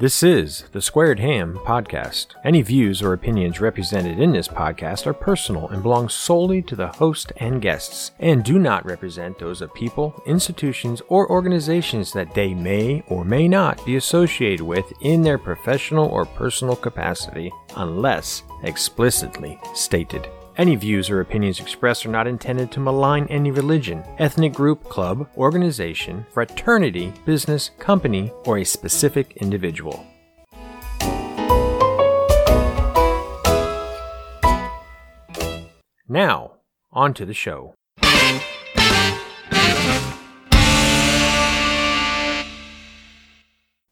This is the Squared Ham podcast. Any views or opinions represented in this podcast are personal and belong solely to the host and guests, and do not represent those of people, institutions, or organizations that they may or may not be associated with in their professional or personal capacity, unless explicitly stated. Any views or opinions expressed are not intended to malign any religion, ethnic group, club, organization, fraternity, business, company, or a specific individual. Now, on to the show.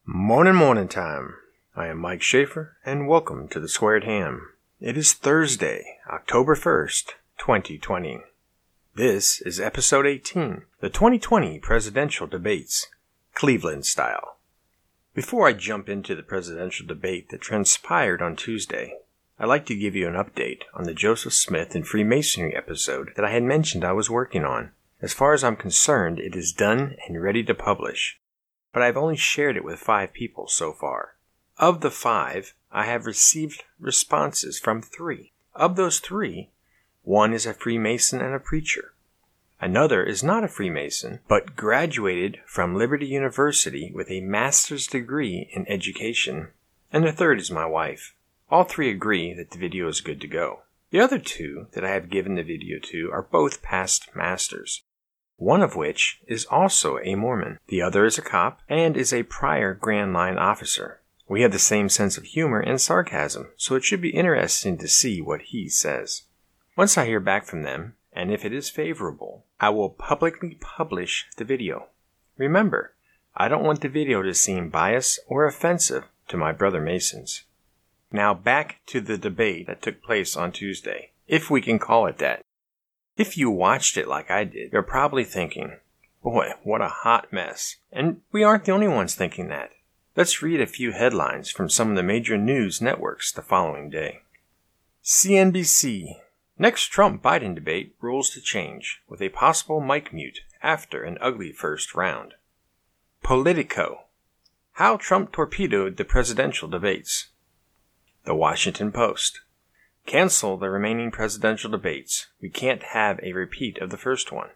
Morning, morning time. I am Mike Schaefer, and welcome to the Squared Ham. It is Thursday, October 1st, 2020. This is episode 18, the 2020 presidential debates, Cleveland style. Before I jump into the presidential debate that transpired on Tuesday, I'd like to give you an update on the Joseph Smith and Freemasonry episode that I had mentioned I was working on. As far as I'm concerned, it is done and ready to publish, but I've only shared it with five people so far. Of the five, I have received responses from three. Of those three, one is a Freemason and a preacher. Another is not a Freemason, but graduated from Liberty University with a master's degree in education. And the third is my wife. All three agree that the video is good to go. The other two that I have given the video to are both past masters, one of which is also a Mormon. The other is a cop and is a prior Grand Line officer. We have the same sense of humor and sarcasm, so it should be interesting to see what he says. Once I hear back from them, and if it is favorable, I will publicly publish the video. Remember, I don't want the video to seem biased or offensive to my brother Masons. Now back to the debate that took place on Tuesday, if we can call it that. If you watched it like I did, you're probably thinking, boy, what a hot mess. And we aren't the only ones thinking that. Let's read a few headlines from some of the major news networks the following day. CNBC. Next Trump Biden debate rules to change, with a possible mic mute after an ugly first round. Politico. How Trump torpedoed the presidential debates. The Washington Post. Cancel the remaining presidential debates. We can't have a repeat of the first one.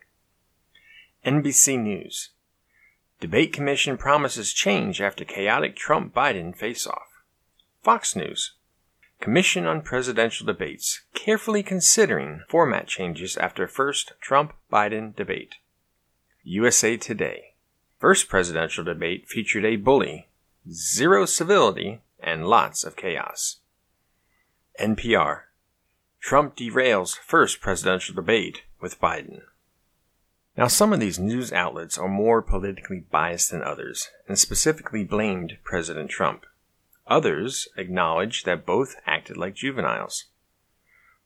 NBC News. Debate Commission promises change after chaotic Trump Biden face off. Fox News. Commission on Presidential Debates carefully considering format changes after first Trump Biden debate. USA Today. First presidential debate featured a bully, zero civility, and lots of chaos. NPR. Trump derails first presidential debate with Biden. Now, some of these news outlets are more politically biased than others, and specifically blamed President Trump. Others acknowledged that both acted like juveniles.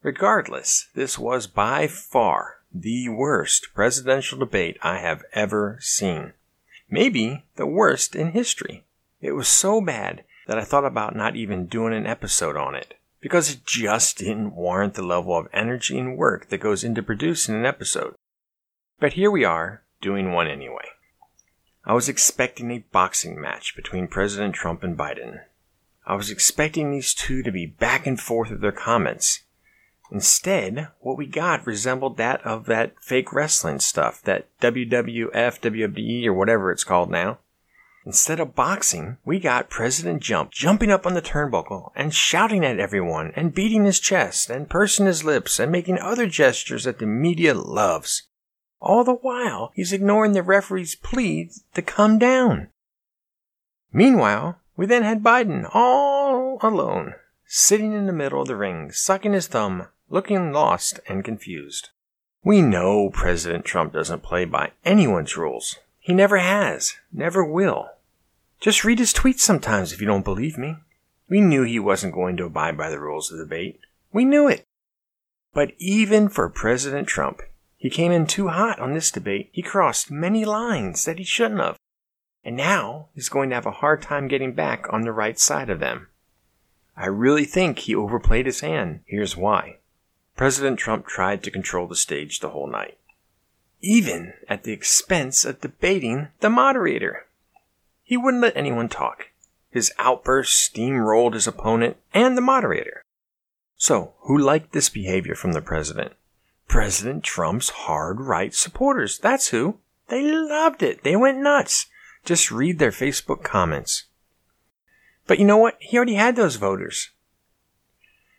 Regardless, this was by far the worst presidential debate I have ever seen. Maybe the worst in history. It was so bad that I thought about not even doing an episode on it, because it just didn't warrant the level of energy and work that goes into producing an episode. But here we are, doing one anyway. I was expecting a boxing match between President Trump and Biden. I was expecting these two to be back and forth with their comments. Instead, what we got resembled that of that fake wrestling stuff, that WWF, WWE, or whatever it's called now. Instead of boxing, we got President Trump jumping up on the turnbuckle and shouting at everyone and beating his chest and pursing his lips and making other gestures that the media loves. All the while, he's ignoring the referee's plea to come down. Meanwhile, we then had Biden all alone, sitting in the middle of the ring, sucking his thumb, looking lost and confused. We know President Trump doesn't play by anyone's rules. He never has, never will. Just read his tweets sometimes if you don't believe me. We knew he wasn't going to abide by the rules of the debate. We knew it. But even for President Trump, he came in too hot on this debate. He crossed many lines that he shouldn't have. And now he's going to have a hard time getting back on the right side of them. I really think he overplayed his hand. Here's why. President Trump tried to control the stage the whole night, even at the expense of debating the moderator. He wouldn't let anyone talk. His outburst steamrolled his opponent and the moderator. So, who liked this behavior from the president? President Trump's hard right supporters. That's who. They loved it. They went nuts. Just read their Facebook comments. But you know what? He already had those voters.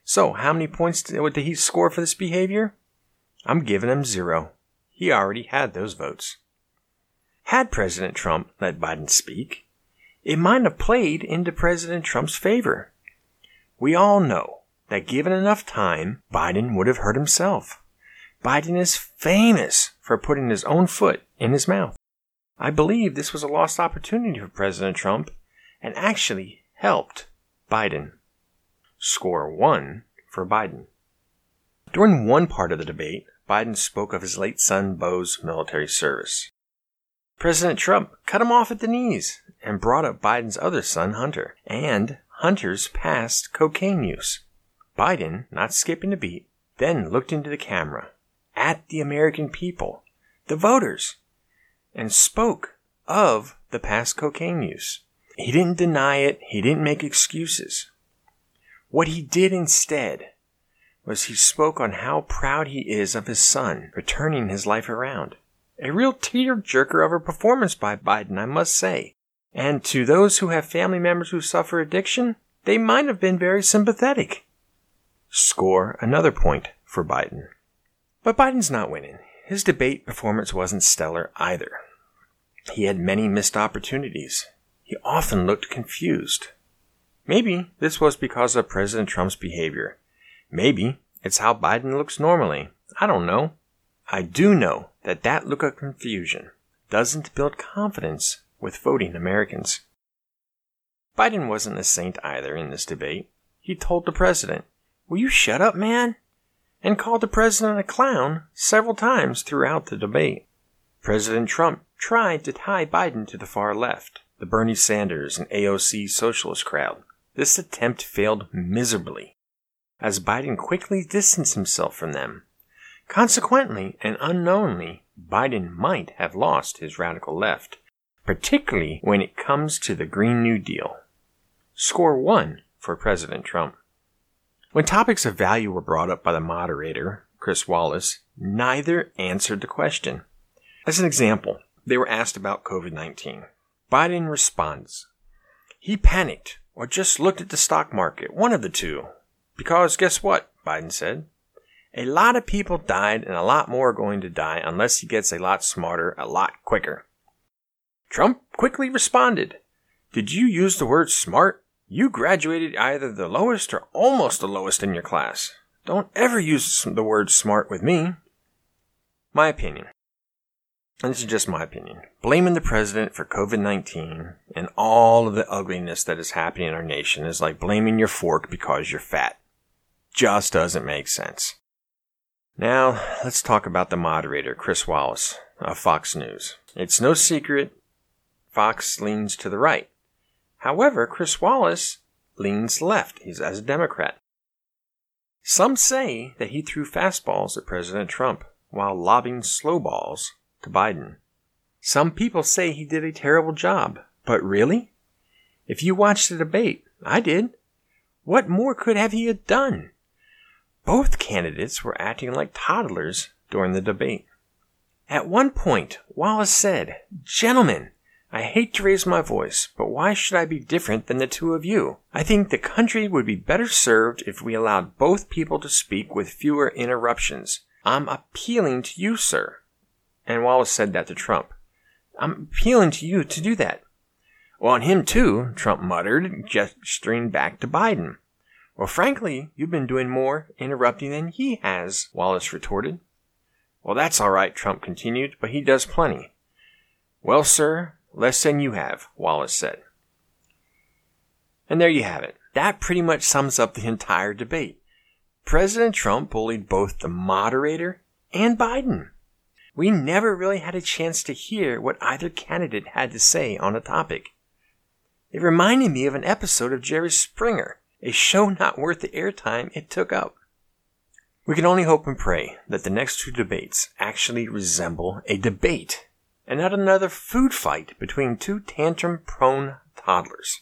So, how many points did he score for this behavior? I'm giving him zero. He already had those votes. Had President Trump let Biden speak, it might have played into President Trump's favor. We all know that given enough time, Biden would have hurt himself. Biden is famous for putting his own foot in his mouth. I believe this was a lost opportunity for President Trump and actually helped Biden. Score one for Biden. During one part of the debate, Biden spoke of his late son Beau's military service. President Trump cut him off at the knees and brought up Biden's other son, Hunter, and Hunter's past cocaine use. Biden, not skipping a beat, then looked into the camera, at the American people, the voters, and spoke of the past cocaine use. He didn't deny it, he didn't make excuses. What he did instead was he spoke on how proud he is of his son for turning his life around. A real tear-jerker of a performance by Biden, I must say. And to those who have family members who suffer addiction, they might have been very sympathetic. Score another point for Biden. But Biden's not winning. His debate performance wasn't stellar either. He had many missed opportunities. He often looked confused. Maybe this was because of President Trump's behavior. Maybe it's how Biden looks normally. I don't know. I do know that that look of confusion doesn't build confidence with voting Americans. Biden wasn't a saint either in this debate. He told the president, Will you shut up, man? And called the president a clown several times throughout the debate. President Trump tried to tie Biden to the far left, the Bernie Sanders and AOC socialist crowd. This attempt failed miserably, as Biden quickly distanced himself from them. Consequently and unknowingly, Biden might have lost his radical left, particularly when it comes to the Green New Deal. Score one for President Trump. When topics of value were brought up by the moderator, Chris Wallace, neither answered the question. As an example, they were asked about COVID 19. Biden responds, He panicked or just looked at the stock market, one of the two. Because guess what? Biden said. A lot of people died and a lot more are going to die unless he gets a lot smarter a lot quicker. Trump quickly responded, Did you use the word smart? You graduated either the lowest or almost the lowest in your class. Don't ever use the word smart with me. My opinion, and this is just my opinion, blaming the president for COVID 19 and all of the ugliness that is happening in our nation is like blaming your fork because you're fat. Just doesn't make sense. Now, let's talk about the moderator, Chris Wallace of Fox News. It's no secret Fox leans to the right. However, Chris Wallace leans left. He's as a Democrat. Some say that he threw fastballs at President Trump while lobbing slow balls to Biden. Some people say he did a terrible job, but really? If you watched the debate, I did. What more could have he have done? Both candidates were acting like toddlers during the debate. At one point, Wallace said, Gentlemen, I hate to raise my voice, but why should I be different than the two of you? I think the country would be better served if we allowed both people to speak with fewer interruptions. I'm appealing to you, sir. And Wallace said that to Trump. I'm appealing to you to do that. Well, him too, Trump muttered, gesturing back to Biden. Well, frankly, you've been doing more interrupting than he has, Wallace retorted. Well, that's all right, Trump continued, but he does plenty. Well, sir, Less than you have, Wallace said. And there you have it. That pretty much sums up the entire debate. President Trump bullied both the moderator and Biden. We never really had a chance to hear what either candidate had to say on a topic. It reminded me of an episode of Jerry Springer, a show not worth the airtime it took up. We can only hope and pray that the next two debates actually resemble a debate and not another food fight between two tantrum prone toddlers.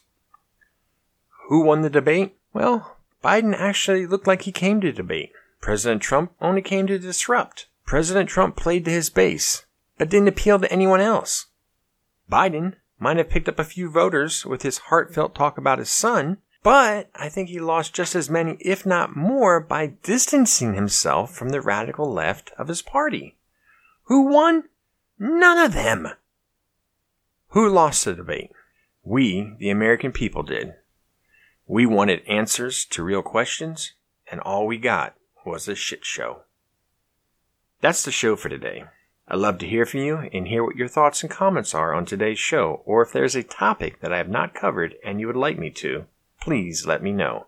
Who won the debate? Well, Biden actually looked like he came to debate. President Trump only came to disrupt. President Trump played to his base, but didn't appeal to anyone else. Biden might have picked up a few voters with his heartfelt talk about his son, but I think he lost just as many, if not more, by distancing himself from the radical left of his party. Who won? None of them. Who lost the debate? We, the American people, did. We wanted answers to real questions, and all we got was a shit show. That's the show for today. I'd love to hear from you and hear what your thoughts and comments are on today's show, or if there's a topic that I have not covered and you would like me to, please let me know.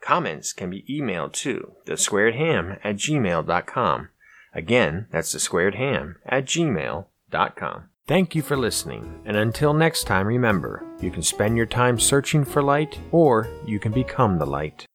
Comments can be emailed to thesquaredham at gmail.com. Again, that's the squared ham at gmail.com. Thank you for listening, and until next time, remember you can spend your time searching for light, or you can become the light.